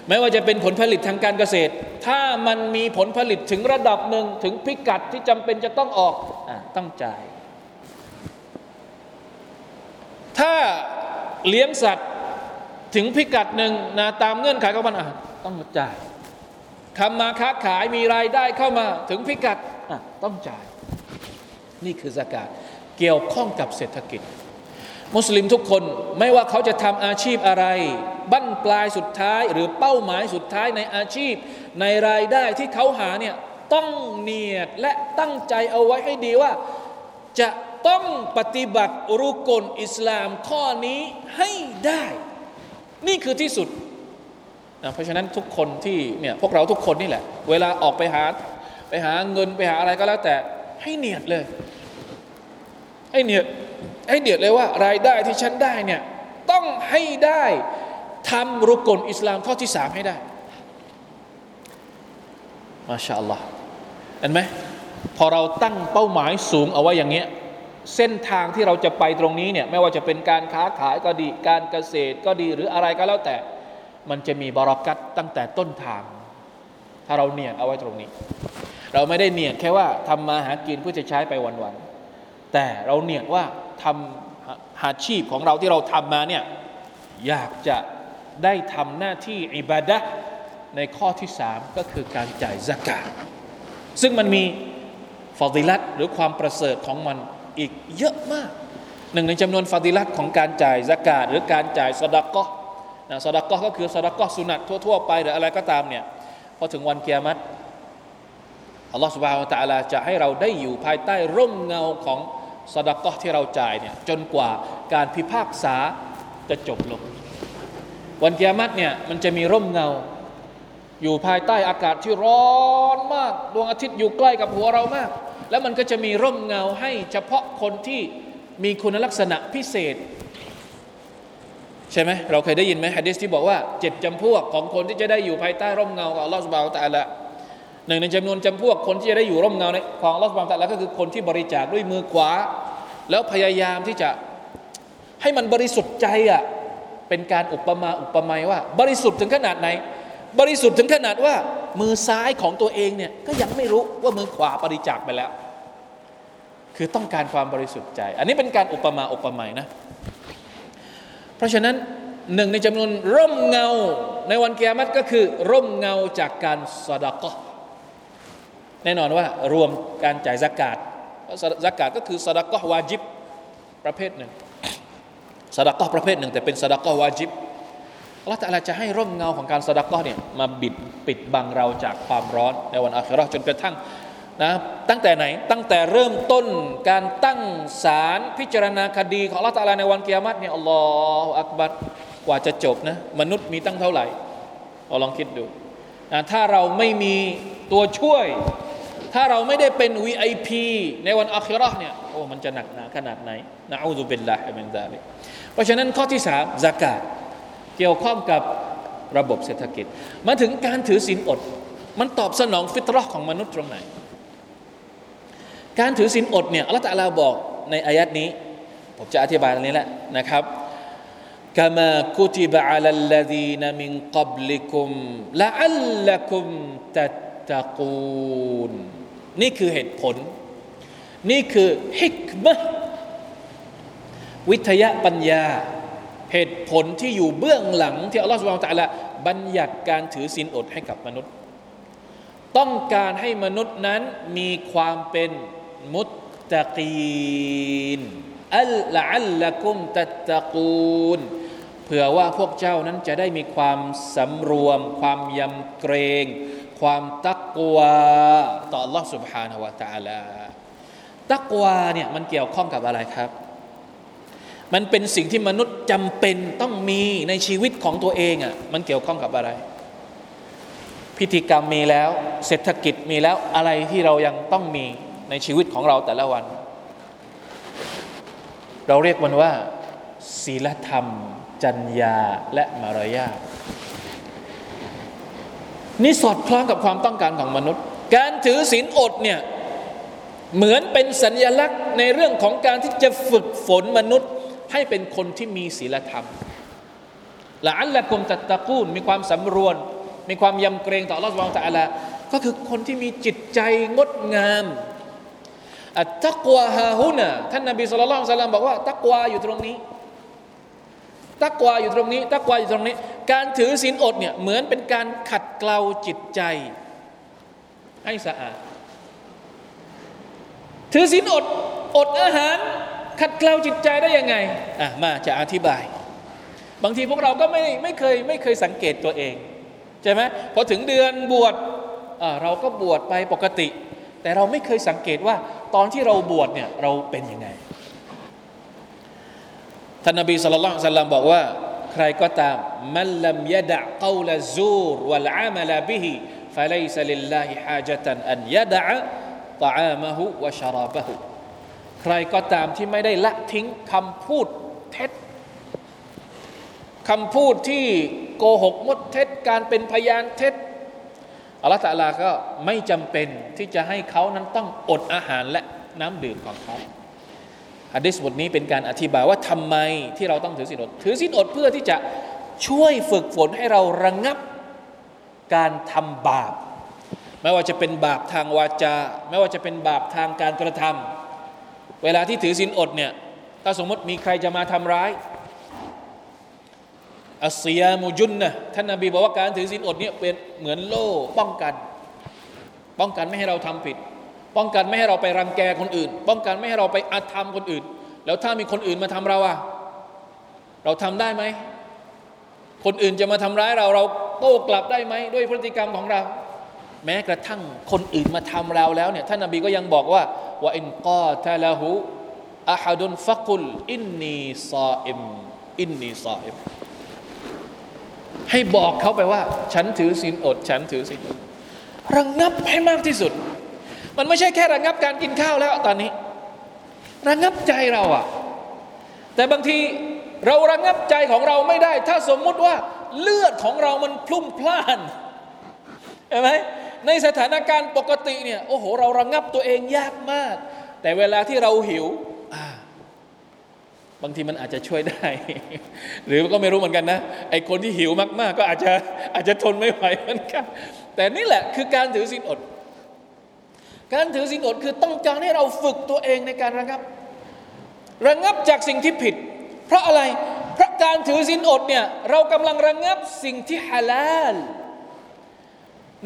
ไม่ว่าจะเป็นผลผลิตทางการเกษตร ถ้ามันมีผลผลิตถึงระดับหนึ่งถึงพิกัดที่จำเป็นจะต้องออกอต้องจ่ายถ้า เลี้ยงสัตว์ถึงพิกัดหนึ่งนะตามเงื่อนไขของมันอะต้องจ่ายทำมาค้าขายมีรายได้เข้ามาถึงพิกัดอะต้องจ่าย นี่คือสกาดเกี่ยวข้องกับเศรษฐกิจ มุสลิมทุกคนไม่ว่าเขาจะทำอาชีพอะไร บั้นปลายสุดท้าย หรือเป้าหมายสุดท้ายในอาชีพ ในรายได้ที่เขาหาเนี่ยต้องเนียดและตั้งใจเอาไว้ให้ดีว่าจะ ต้องปฏิบัติรุกลอิสลามข้อนี้ให้ได้ นี่คือที่สุดนะเพราะฉะนั้นทุกคนที่เนี่ยพวกเราทุกคนนี่แหละ เวลาออกไปหาไปหาเงินไปหาอะไรก็แล้วแต่ให้เนียดเลย ให้เนียดให้เนียดเลยว่ารายได้ที่ฉันได้เนี่ยต้องให้ได้ทำรุกลอิสลามข้อที่สามให้ได้มาชาอัลลอฮ์เห็นไหมพอเราตั้งเป้าหมายสูงเอาไว้อย่างเงี้ย เส้นทางที่เราจะไปตรงนี้เนี่ยไม่ว่าจะเป็นการค้าขายก็ดีการเกษตรก็ดีหรืออะไรก็แล้วแต่ มันจะมีบารักัตตั้งแต่ต้นทาง ถ้าเราเนียดเอาไว้ตรงนี้ เราไม่ได้เนียดแค่ว่าทำมาหากินเพื่อจะใช้ไปวันๆแต่เราเนียดว่าทำอาชีพของเราที่เราทำมาเนี่ยอยากจะได้ทำหน้าที่อิบาดะในข้อที่สามก็คือการจ่ายสกาดซึ่งมันมีฟาดิลัตหรือความประเสริฐของมัน อีกเยอะมาก หนึ่งในจำนวนฟาดิลัตของการจ่ายสกาดหรือการจ่ายสดากะนะสดากะก็คือสดากะสุนัตทั่วๆไปหรืออะไรก็ตามเนี่ยพอถึงวันเกียรติอัลลอฮฺสุบฮานตะลาจะให้เราได้อยู่ภายใต้ร่มเงาของสดากะที่เราจ่ายเนี่ยจนกว่าการพิพากษาจะจบลง วันเกียรติเนี่ยมันจะมีร่มเงา อยู่ภายใต้อากาศที่ร้อนมาก ดวงอาทิตย์อยู่ใกล้กับหัวเรามาก แล้วมันก็จะมีร่มเงาให้เฉพาะคนที่มีคุณลักษณะพิเศษ ใช่ไหมเราเคยได้ยินไหมฮะดิษที่บอกว่าเจ็ดจำพวกของคนที่จะได้อยู่ภายใต้ร่มเงาของอัลลอฮฺสุบฮานตะละหนึ่งในจำนวนจำพวกคนที่จะได้อยู่ร่มเงาของอัลลอฮฺสุบฮานตะละก็คือคนที่บริจาคด้วยมือขวา แล้วพยายามที่จะให้มันบริสุทธิ์ใจอะเป็นการอุปมาอุปไมยว่า บริสุทธิ์ถึงขนาดไหน บริสุทธิ์ถึงขนาดว่า มือซ้ายของตัวเองเนี่ยก็ยังไม่รู้ว่ามือขวาบริจาคไปแล้ว คือต้องการความบริสุทธิ์ใจ อันนี้เป็นการอุปมาอุปไมยนะ เพราะฉะนั้นหนึ่งในจำนวนร่มเงาในวันเกียรติก็คือ ร่มเงาจากการสดากะแน่นอนว่ารวมการจ่ายสกาดสกาดก็คือสดากะวาจิบประเภทหนึ่งสดากะประเภทหนึ่ง แต่เป็นสดากะวาจิบ อัลลอฮฺตะลาจะให้ร่มเงาของการสดากะเนี่ยมาบิดปิดบังเราจากความร้อนในวันอาคราจนกระทั่งนะตั้งแต่ไหนตั้งแต่เริ่มต้นการตั้งศาลพิจารณาคดีของอัลลอฮฺตะลาในวันเกียรติเนี่ยอัลลอฮฺอักบัรกว่าจะจบนะมนุษย์มีตั้งเท่าไหร่เราลองคิดดูนะถ้าเราไม่มีตัวช่วย ถ้าเราไม่ได้เป็น VIP ในวันอาคิเราะฮ์เนี่ยโอ้มันจะหนักหนาขนาดไหน نعوذ بالله من ذلك เพราะฉะนั้นข้อที่สามซะกาต เกี่ยวข้องกับระบบเศรษฐกิจ มาถึงการถือศีลอด มันตอบสนองฟิตรห์ของมนุษย์ตรงไหน การถือศีลอดเนี่ยอัลลอฮฺตะลาบอกในอายัดนี้ ผมจะอธิบายตรงนี้แหละนะครับ كما كتب على الذين من قبلكم لعلكم تتقون นี่คือเหตุผล นี่คือฮิกมะวิทยาปัญญา เหตุผลที่อยู่เบื้องหลัง ที่อัลลอฮฺสุบไบร์ตะละบัญญัติการถือศีลอดให้กับมนุษย์ ต้องการให้มนุษย์นั้นมีความเป็นมุตตะกีนอัลละอัลละกุมตัตตะกูนเผื่อว่าพวกเจ้านั้นจะได้มีความสำรวม ความยำเกรง ความตักวาต่อ Allah سبحانه และ تعالى ตักวาเนี่ยมันเกี่ยวข้องกับอะไรครับ มันเป็นสิ่งที่มนุษย์จำเป็นต้องมีในชีวิตของตัวเองอะ่ะมันเกี่ยวข้องกับอะไร พิธีกรรมมีแล้ว เศรษฐกิจมีแล้วอะไรที่เรายังต้องมีในชีวิตของเราแต่ละวัน เราเรียกมันว่า ศีลธรรม จัญญาและมารยาทนี่สอดคล้องกับความต้องการของมนุษย์ การถือศีลอดเนี่ยเหมือนเป็นสัญญลักษณ์ในเรื่องของการที่จะฝึกฝนมนุษย์ ให้เป็นคนที่มีศีลธรรมละอัลละกุมตัตตะกูลมีความสำรวมมีความยำเกรงต่ออัลอสุบานตะอัลาก็คือคนที่มีจิตใจงดงามอัตตักวาฮาฮุนะท่านนบีสุลต่านบอกว่าตักวาอยู่ตรงนี้ตักวาอยู่ตรงนี้ตักวาอยู่ตรงนี้ การถือศีลอดเนี่ยเหมือนเป็นการขัดเกลาจิตใจ ให้สะอาด ถือศีลอดอดอาหาร ขัดเกลาจิตใจได้ยังไงอะมาจะอธิบาย บางทีพวกเราก็ไม่ไม่เคยไม่เคยสังเกตตัวเองใช่ไหมพอถึงเดือนบวชเราก็บวชไปปกติ แต่เราไม่เคยสังเกตว่าตอนที่เราบวชเนี่ยเราเป็นยังไงท่านนบีสุลต่านสัลลัมบอกว่า ใครก็ตามมันลัมยะดะกาวลซูรวัลอามลบิฮิฟะลัยซลิลลาฮิฮาจตันอันยะดะตะอามะฮุวะชราบะฮุ รก็ตามที่ไม่ได้ละทิ้งคำพูดเท็จคำพูดที่โกหกมดเท็จ การเป็นพยานเท็จอัลลอฮฺตะลาก็ไม่จำเป็นที่จะให้เขานั้นต้องอดอาหารและน้ำดื่มของเขาฮะดิษบทนี้เป็นการอธิบายว่าทำไมที่เราต้องถือศีลอด ถือศีลอดเพื่อที่จะช่วยฝึกฝนให้เราระงงับการทำบาป ไม่ว่าจะเป็นบาปทางวาจา ไม่ว่าจะเป็นบาปทางการกระทำ เวลาที่ถือศีลอดเนี่ยถ้าสมมติมีใครจะมาทำร้ายอัสยามุจุนนะท่านนาบีบอกว่าการถือศีลอดเนี่ยเป็นเหมือนโล่ป้องกัน ป้องกันไม่ให้เราทำผิด ป้องกันไม่ให้เราไปรังแกคนอื่น ป้องกันไม่ให้เราไปอาธรรมคนอื่น แล้วถ้ามีคนอื่นมาทำเราอะเราทำได้ไหมคนอื่นจะมาทำร้ายเราเราโต้กลับได้ไหมด้วยพฤติกรรมของเรา แม้กระทั่งคนอื่นมาทำเราแล้วเนี่ยท่านนบีก็ยังบอกว่าว่าอินกอตาลาหูอาฮัดุนฟักุลอินนีซาอิมอินนีซาอิมให้บอกเขาไปว่า ฉันถือศีลอด ฉันถือศีลอดระงงับให้มากที่สุด มันไม่ใช่แค่ระงับการกินข้าวแล้วตอนนี้ ระงับใจเราอะแต่บางทีเราระงับใจของเราไม่ได้ ถ้าสมมุติว่าเลือดของเรามันพลุ่งพล่านเห็นไหม ในสถานการณ์ปกติเนี่ยโอ้โหเราระงับตัวเองยากมาก แต่เวลาที่เราหิวบางทีมันอาจจะช่วยได้ หรือก็ไม่รู้เหมือนกันนะไอคนที่หิวมาก ๆ ก็อาจจะอาจจะทนไม่ไหวเหมือนกันแต่นี่แหละคือการถือศีลอด การถือสินอดคือต้องการให้เราฝึกตัวเองในการระงับ ระงับจากสิ่งที่ผิด เพราะอะไรเพราะการถือสินอดเนี่ยเรากำลังระงับสิ่งที่ฮาลาล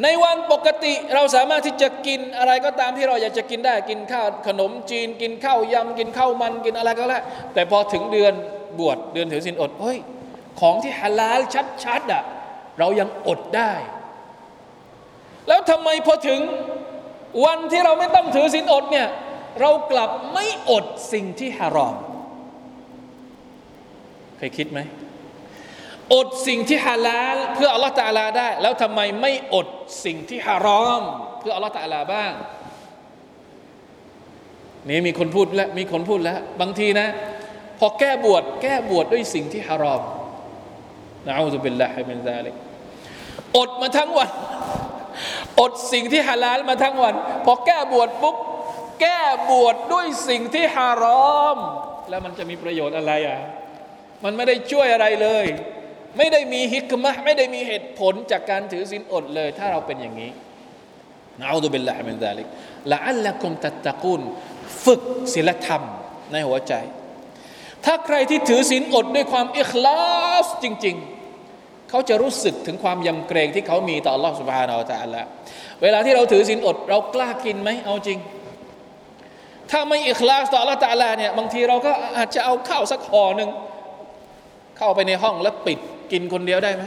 ในวันปกติเราสามารถที่จะกินอะไรก็ตามที่เราอยากจะกินได้กินข้าวขนมจีน กินข้าวยำกินข้าวมันกินอะไรก็แล้วแต่พอถึงเดือนบวชเดือนถือสินอดเฮ้ย ของที่ฮาลาลชัดๆอะเรายังอดได้ แล้วทำไมพอถึงวันที่เราไม่ต้องถือศีลอดเนี่ยเรากลับไม่อดสิ่งที่ฮารอม เคยคิดไหม อดสิ่งที่ฮาลาลเพื่ออัลลอฮฺตาลาได้ แล้วทำไมไม่อดสิ่งที่ฮารอม เพื่ออัลลอฮฺตาลาบ้างนี่มีคนพูดแล้วมีคนพูดแล้ว บางทีนะ พอแก้บวชแก้บวชด้วยสิ่งที่ฮารอมนะอูซุบิลลาฮิมินซาลิกอดมาทั้งวัน อดสิ่งที่ฮาลาลมาทั้งวัน พอแก้บวชปุ๊บแก้บวชดด้วยสิ่งที่ฮารอม แล้วมันจะมีประโยชน์อะไรอะมันไม่ได้ช่วยอะไรเลย ไม่ได้มีฮิกมะไม่ได้มีเหตุผลจากการถือศีลอดเลย ถ้าเราเป็นอย่างนี้นะอูดุบิลลาฮิมินซาลิกละอัลละกุมตัตตะกุนฝึกศีลธรรมในหัวใจ ถ้าใครที่ถือศีลอดด้วยความอิคลาสจริง ๆเขาจะรู้สึกถึงความยำเกรงที่เขามีต่อ Allah سبحانه และ تعالى เวลาที่เราถือศีลอด เรากล้ากินไหมเอาจริง ถ้าไม่อิคลาสต่อ Allah تعالى เนี่ยบางทีเราก็อาจจะเอาข้าวสักห่อหนึ่งเข้าไปในห้องแล้วปิด กินคนเดียวได้ไหม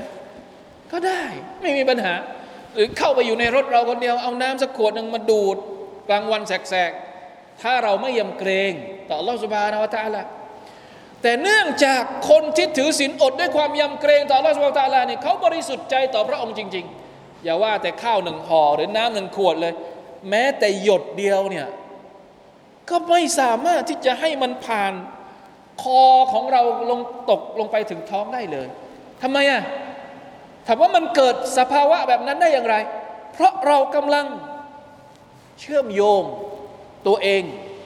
ก็ได้ไม่มีปัญหา หรือเข้าไปอยู่ในรถเราคนเดียวเอาน้ำสักขวดหนึ่งมาดูดกลางวันแสกๆถ้าเราไม่ยำเกรงต่อ Allah سبحانه และ تعالى แต่เนื่องจากคนที่ถือศีลอดด้วยความยำเกรงต่อพระสุบตาลาเนี่ยเขาบริสุทธิ์ใจต่อพระองค์จริง ๆ อย่าว่าแต่ข้าวหนึ่งห่อหรือน้ำหนึ่งขวดเลย แม้แต่หยดเดียวเนี่ยก็ไม่สามารถที่จะให้มันผ่านคอของเราลงตกลงไปถึงท้องได้เลย ทำไมอะถามว่ามันเกิดสภาวะแบบนั้นได้อย่างไร เพราะเรากำลังเชื่อมโยงตัวเอง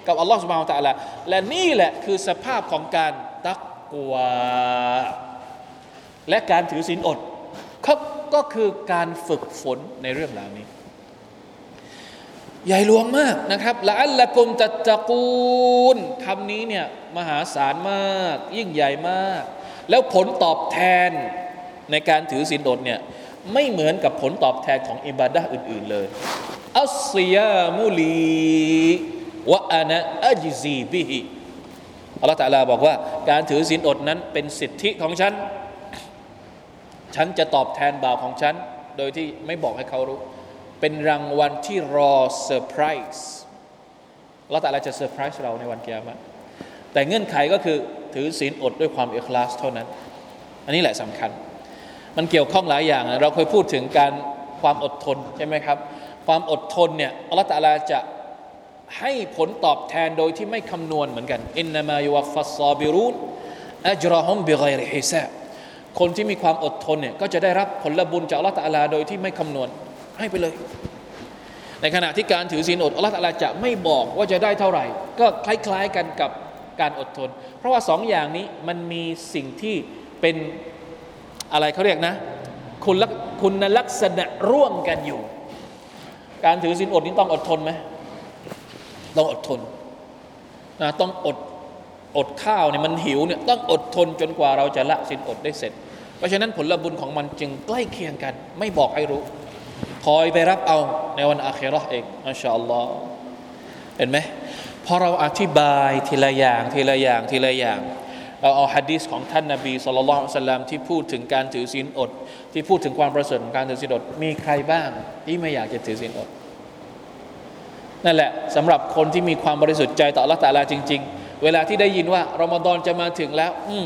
กับอัลลอฮฺสุบฮานตะลาและนี่แหละคือสภาพของการตักกวาและการถือศีลอดก็ก็คือการฝึกฝนในเรื่องราวนี้ ใหญ่หลวงมากนะครับละอัลละกุมตัตะกูลคำนี้เนี่ยมหาศาลมาก ยิ่งใหญ่มาก แล้วผลตอบแทนในการถือศีลอดเนี่ยไม่เหมือนกับผลตอบแทนของอิบาดะอื่น ๆเลยอัสซิยามุลีวะอานะอัจซีบิฮิอัลลอฮฺตะลาบอกว่า การถือศีลอดนั้นเป็นสิทธิของฉัน ฉันจะตอบแทนบ่าวของฉัน โดยที่ไม่บอกให้เขารู้ เป็นรางวัลที่รอเซอร์ไพรส์อัลลอฮฺตะลาจะเซอร์ไพรส์เราในวันกิยามะฮ์แต่เงื่อนไขก็คือ ถือศีลอดด้วยความอิคลาศเท่านั้น อันนี้แหละสำคัญ มันเกี่ยวข้องหลายอย่างเราเคยพูดถึงการความอดทนใช่ไหมครับ ความอดทนเนี่ยอัลลอฮฺตะลาจะให้ผลตอบแทนโดยที่ไม่คำนวณเหมือนกัน إنما يوفى الصابرون أجرهم بغير حساب คนที่มีความอดทนเนี่ยก็จะได้รับผลบุญจากอัลลอฮฺตะลาโดยที่ไม่คำนวณให้ไปเลย ในขณะที่การถือศีลอดอัลลอฮฺตะลาจะไม่บอกว่าจะได้เท่าไหร่ ก็คล้าย ๆกันกับ การอดทน เพราะว่าสองอย่างนี้มันมีสิ่งที่เป็นอะไรเขาเรียกนะ คุณลักคุณลักษณะร่วมกันอยู่ การถือศีลอดนี้ต้องอดทนไหมต้องอดทนนะต้องอดอดข้าวเนี่ยมันหิวเนี่ยต้องอดทนจนกว่าเราจะละศีลอดได้เสร็จ เพราะฉะนั้นผลบุญของมันจึงใกล้เคียงกัน ไม่บอกให้รู้ คอยไปรับเอาในวันอาคราเองอัลลอฮฺอัลลอฮ์เห็นไหม พอเราอธิบายทีละอย่างทีละอย่างทีละอย่าง เราเอาฮะดีษของท่านนาบีสุลต่านสลลัมที่พูดถึงการถือศีลอด ที่พูดถึงความประเสริฐของการถือศีลอด มีใครบ้างที่ไม่อยากจะถือศีลอด นั่นแหละสำหรับคนที่มีความบริสุทธิ์ใจต่อละตาลาจริง ๆ เวลาที่ได้ยินว่ารอมฎอนจะมาถึงแล้ว อื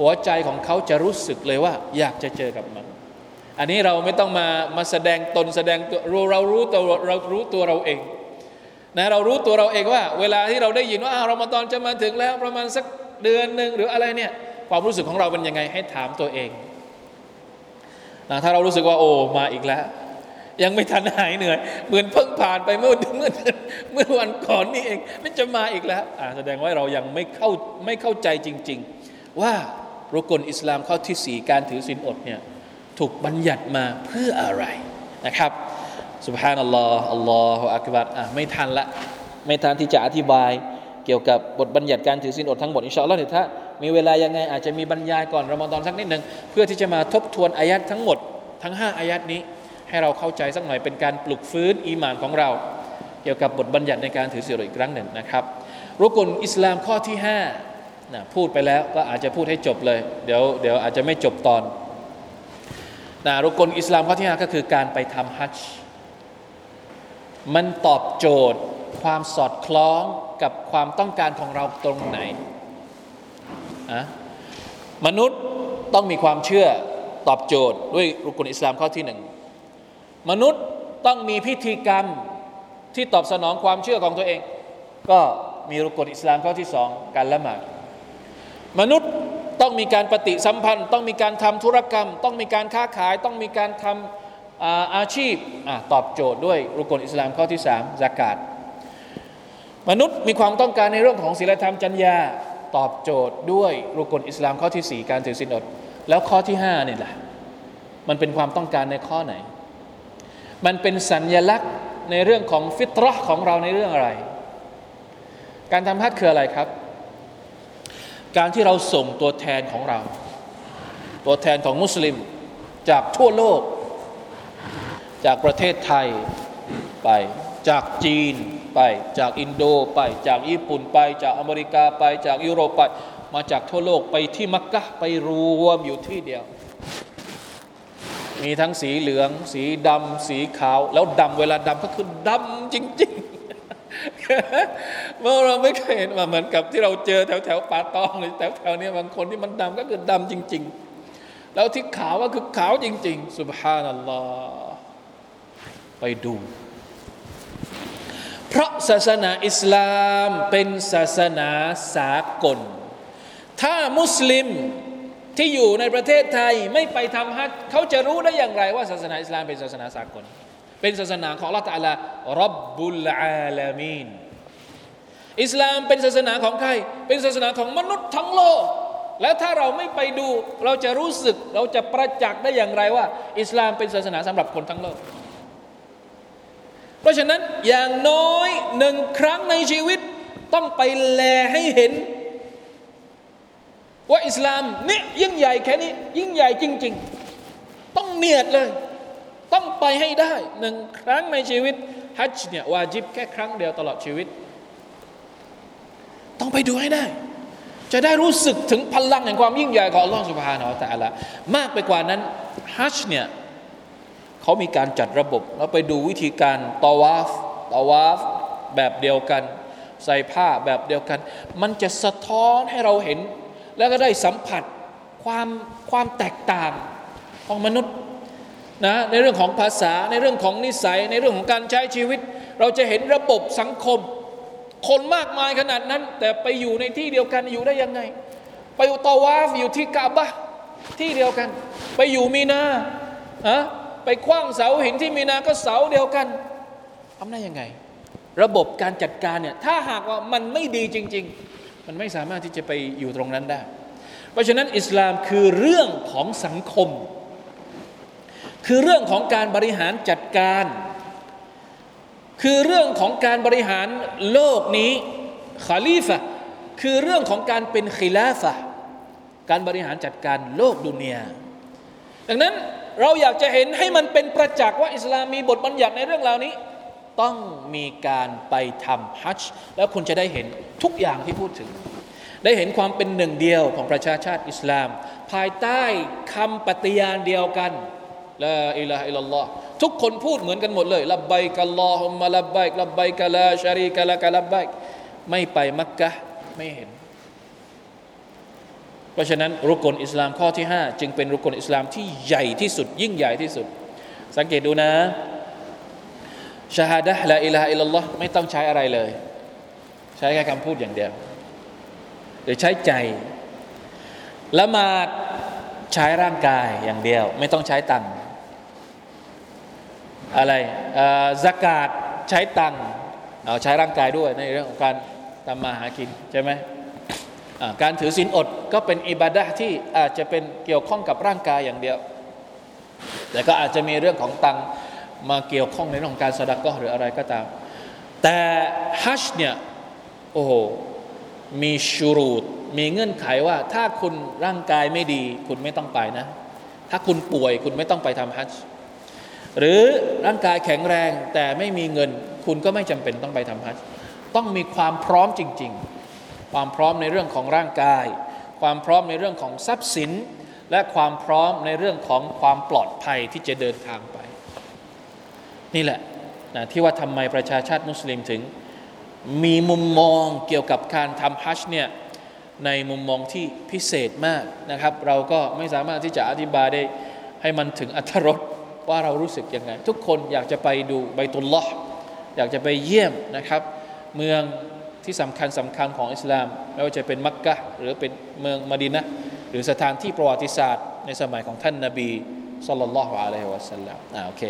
หัวใจของเขาจะรู้สึกเลยว่า อยากจะเจอกับมัน อันนี้เราไม่ต้องมามาแสดงตนแสดงตัวเรารู้ตัวเรารู้ตัวเราเอง นะเรารู้ตัวเราเองว่า เวลาที่เราได้ยินว่าอารอมฎอนจะมาถึงแล้ว ประมาณสักเดือนหนึ่งหรืออะไรเนี่ยความรู้สึกของเราเป็นยังไงให้ถามตัวเองนะถ้าเรารู้สึกว่าโอ้มาอีกแล้ว ยังไม่ทันหายเหนื่อย เหมือนเพิ่งผ่านไปเมื่อเมื่อเมื่อวันก่อนนี่เองมันจะมาอีกแล้วแสดงว่าเรายังไม่เข้าไม่เข้าใจจริง ๆ ว่ารุกลอิสลามข้อที่สี่การถือศีลอดเนี่ยถูกบัญญัติมาเพื่ออะไรนะครับ สุบฮานัลลอฮ์อัลลอฮฺอักบัรอะไม่ทันละ ไม่ทันที่จะอธิบาย เกี่ยวกับบทบัญญัติการถือศีลอดทั้งหมดอินชาอัลลอฮ์เนี่ยถ้ามีเวลายังไงอาจจะมีบรรยายก่อนรอมฎอนสักนิดหนึ่งเพื่อที่จะมาทบทวนอายัดทั้งหมด ทั้ง 5 อายัดนี้ ให้เราเข้าใจสักหน่อยเป็นการปลุกฟื้นอีหมานของเรา เกี่ยวกับบทบัญญัติในการถือศีลอดอีกครั้งหนึ่งนะครับรุกลอิสลามข้อที่5นะพูดไปแล้วก็อาจจะพูดให้จบเลย เดี๋ยวเดี๋ยวอาจจะไม่จบตอนนะรุกลอิสลามข้อที่5ก็คือการไปทำฮัจญ์ มันตอบโจทย์ ความสอดคล้องกับความต้องการของเราตรงไหนอะมนุษย์ต้องมีความเชื่อตอบโจทย์ด้วยรุกลอิสลามข้อที่หนึ่งมนุษย์ต้องมีพิธีกรรมที่ตอบสนองความเชื่อของตัวเอง ก็มีรุกลอิสลามข้อที่สองการละหมาดมนุษย์ต้องมีการปฏิสัมพันธ์ ต้องมีการทำธุรกรรม ต้องมีการค้าขาย ต้องมีการทำ อาชีพอตอบโจทย์ด้วยรุกลอิสลามข้อที่สามสากาศมนุษย์มีความต้องการในเรื่องของศีลธรรมจัญญาตอบโจทย์ด้วยรุกลอิสลามข้อที่สี่การถือศีลอด แล้วข้อที่ห้านี่แหละมันเป็นความต้องการในข้อไหน มันเป็นสัญญลักษณ์ในเรื่องของฟิตรห์ของเราในเรื่องอะไร การทำฮัจคืออะไรครับ การที่เราส่งตัวแทนของเรา ตัวแทนของมุสลิมจากทั่วโลก จากประเทศไทยไป จากจีนไป จากอินโดไป จากญี่ปุ่นไป จากอเมริกาไปจากยุโรปไป มาจากทั่วโลกไปที่มักกะไปรวมอยู่ที่เดียว มีทั้งสีเหลือง สีดำสีขาว แล้วดำเวลาดำก็คือดำจริง ๆเมื่อเราไม่เคยเห็นมาเหมือนกับที่เราเจอแถวแถวป่าตองหรือแถวแถวนี้บางคนที่มันดำก็คือดำจริง ๆ แล้วที่ขาวก็คือขาวจริง ๆ สุบฮานัลลอฮ ไปดู เพราะศาสนาอิสลามเป็นศาสนาสากล ถ้ามุสลิมที่อยู่ในประเทศไทยไม่ไปทำฮัจเขาจะรู้ได้อย่างไรว่าศาสนาอิสลามเป็นศาสนาสากล เป็นศาสนาของละตัลลารับบุลอาลามีนอิสลามเป็นศาสนาของใคร เป็นศาสนาของมนุษย์ทั้งโลก แล้วถ้าเราไม่ไปดู เราจะรู้สึก เราจะประจักษ์ได้อย่างไรว่า อิสลามเป็นศาสนาสำหรับคนทั้งโลก เพราะฉะนั้นอย่างน้อยหนึ่งครั้งในชีวิต ต้องไปแลให้เห็น ว่าอิสลามเนี่ยยิ่งใหญ่แค่นี้ ยิ่งใหญ่จริง ๆ ต้องเนียดเลย ต้องไปให้ได้หนึ่งครั้งในชีวิตฮัจจ์เนี่ยวาจิบแค่ครั้งเดียวตลอดชีวิต ต้องไปดูให้ได้ จะได้รู้สึกถึงพลังแห่งความยิ่งใหญ่ของอัลลอฮฺสุบฮานาอัลตะละมากไปกว่านั้นฮัจจ์เนี่ย เขามีการจัดระบบ เราไปดูวิธีการตาวาฟตาวาฟแบบเดียวกัน ใส่ผ้าแบบเดียวกัน มันจะสะท้อนให้เราเห็น แล้วก็ได้สัมผัสความความแตกต่างของมนุษย์นะในเรื่องของภาษาในเรื่องของนิสัย ในเรื่องของการใช้ชีวิต เราจะเห็นระบบสังคม คนมากมายขนาดนั้น แต่ไปอยู่ในที่เดียวกันอยู่ได้ยังไง ไปอุตาวาฟอยู่ที่กาบะที่เดียวกัน ไปอยู่มีนาอะ ไปคว้างเสาหินที่มีนาก็เสาเดียวกันทำได้ยังไง ระบบการจัดการเนี่ยถ้าหากว่ามันไม่ดีจริง ๆ มันไม่สามารถที่จะไปอยู่ตรงนั้นได้ เพราะฉะนั้นอิสลามคือเรื่องของสังคม คือเรื่องของการบริหารจัดการ คือเรื่องของการบริหารโลกนี้คาลีฟะคือเรื่องของการเป็น khi ลาฟะการบริหารจัดการโลกดุนยาดังนั้น เราอยากจะเห็นให้มันเป็นประจักษ์ว่าอิสลามมีบทบัญญัติในเรื่องราวนี้ ต้องมีการไปทำฮัจจ์แล้วคุณจะได้เห็นทุกอย่างที่พูดถึง ได้เห็นความเป็นหนึ่งเดียวของประชาชาติอิสลาม ภายใต้คำปฏิญาณเดียวกันละอิลาฮอิลลอฮ์ทุกคนพูดเหมือนกันหมดเลยลับไบกัลลอฮุมะลับไบกลับไบกะลาชารีกะละกะลับไบไม่ไปมักกะไม่เห็น เพราะฉะนั้นรุกลอิสลามข้อที่ 5 จึงเป็นรุกลอิสลามที่ใหญ่ที่สุด ยิ่งใหญ่ที่สุด สังเกตดูนะชาฮาดะละอิลาอิลลอฮ์ไม่ต้องใช้อะไรเลย ใช้แค่คำพูดอย่างเดียว หรือใช้ใจละหมาดใช้ร่างกายอย่างเดียว ไม่ต้องใช้ตังอะไรสกาดใช้ตังเอาใช้ร่างกายด้วยในเรื่องของการทำมาหากินใช่ไหม การถือศีลอดก็เป็นอิบาดะที่อาจจะเป็นเกี่ยวข้องกับร่างกายอย่างเดียว แต่ก็อาจจะมีเรื่องของตังมาเกี่ยวข้องในเรื่องของการสดก็หรืออะไรก็ตาม แต่ฮัชเนี่ยโอ้โหมีชูรูดมีเงื่อนไขว่าถ้าคุณร่างกายไม่ดี คุณไม่ต้องไปนะ ถ้าคุณป่วยคุณไม่ต้องไปทำฮัจหรือร่างกายแข็งแรงแต่ไม่มีเงิน คุณก็ไม่จำเป็นต้องไปทำฮัจต้องมีความพร้อมจริง ๆ ความพร้อมในเรื่องของร่างกาย ความพร้อมในเรื่องของทรัพย์สิน และความพร้อมในเรื่องของความปลอดภัยที่จะเดินทางไป นี่แหละนะที่ว่าทำไมประชาชาติมุสลิมถึง มีมุมมองเกี่ยวกับการทำฮัจจ์เนี่ยในมุมมองที่พิเศษมากนะครับ เราก็ไม่สามารถที่จะอธิบายได้ให้มันถึงอัธรสว่าเรารู้สึกยังไง ทุกคนอยากจะไปดูใบตุลลอฮ์อยากจะไปเยี่ยมนะครับ เมือง ที่สำคัญสำคัญของอิสลาม ไม่ว่าจะเป็นมักกะหรือเป็นเมืองมดินะหรือสถานที่ประวัติศาสตร์ในสมัยของท่านนาบีสัลลัลลอฮุอะลัยฮิวะสัลลัมอ่าโอเค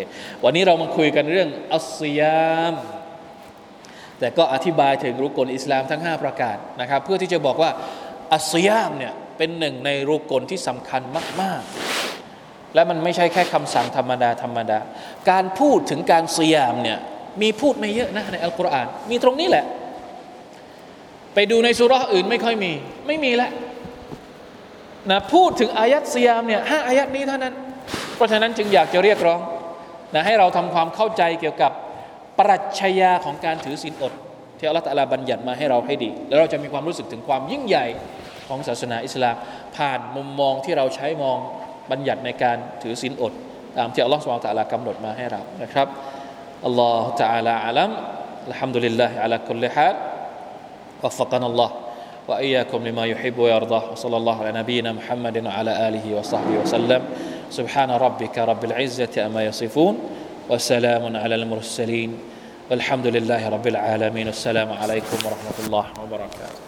วันนี้เรามาคุยกันเรื่องอัสซิยาม แต่ก็อธิบายถึงรุกลอิสลามทั้ง 5 ประการนะครับ เพื่อที่จะบอกว่าอัสยามเนี่ยเป็นหนึ่งในรุกลที่สำคัญมาก ๆ และมันไม่ใช่แค่คำสั่งธรรมดาธรรมดา การพูดถึงการสยามเนี่ยมีพูดไม่เยอะนะในอัลกุรอาน มีตรงนี้แหละ ไปดูในสุราอื่นไม่ค่อยมี ไม่มีแล้วนะพูดถึงอายัดสยามเนี่ยห้าอายัดนี้เท่านั้น เพราะฉะนั้นจึงอยากจะเรียกร้องนะให้เราทำความเข้าใจเกี่ยวกับปรัชญาของการถือศีลอดที่อัลลอฮฺตะลาบัญญัติมาให้เราให้ดี แล้วเราจะมีความรู้สึกถึงความยิ่งใหญ่ของศาสนาอิสลาม ผ่านมุมมองที่เราใช้มองบัญญัติในการถือศีลอดตามที่อัลลอฮฺสุบฮฺตะลากำหนดมาให้เรานะครับอัลลอฮฺตะอาลาอัลัมอัลฮัมดุลิลลาฮิอัลาคุลิฮัล وفقنا الله وإياكم لما يحب ويرضى وصلى الله على نبينا محمد وعلى آله وصحبه وسلم. سبحان ربك رب العزة أما يصفون وسلام على المرسلين. والحمد لله رب العالمين. السلام عليكم ورحمة الله وبركاته.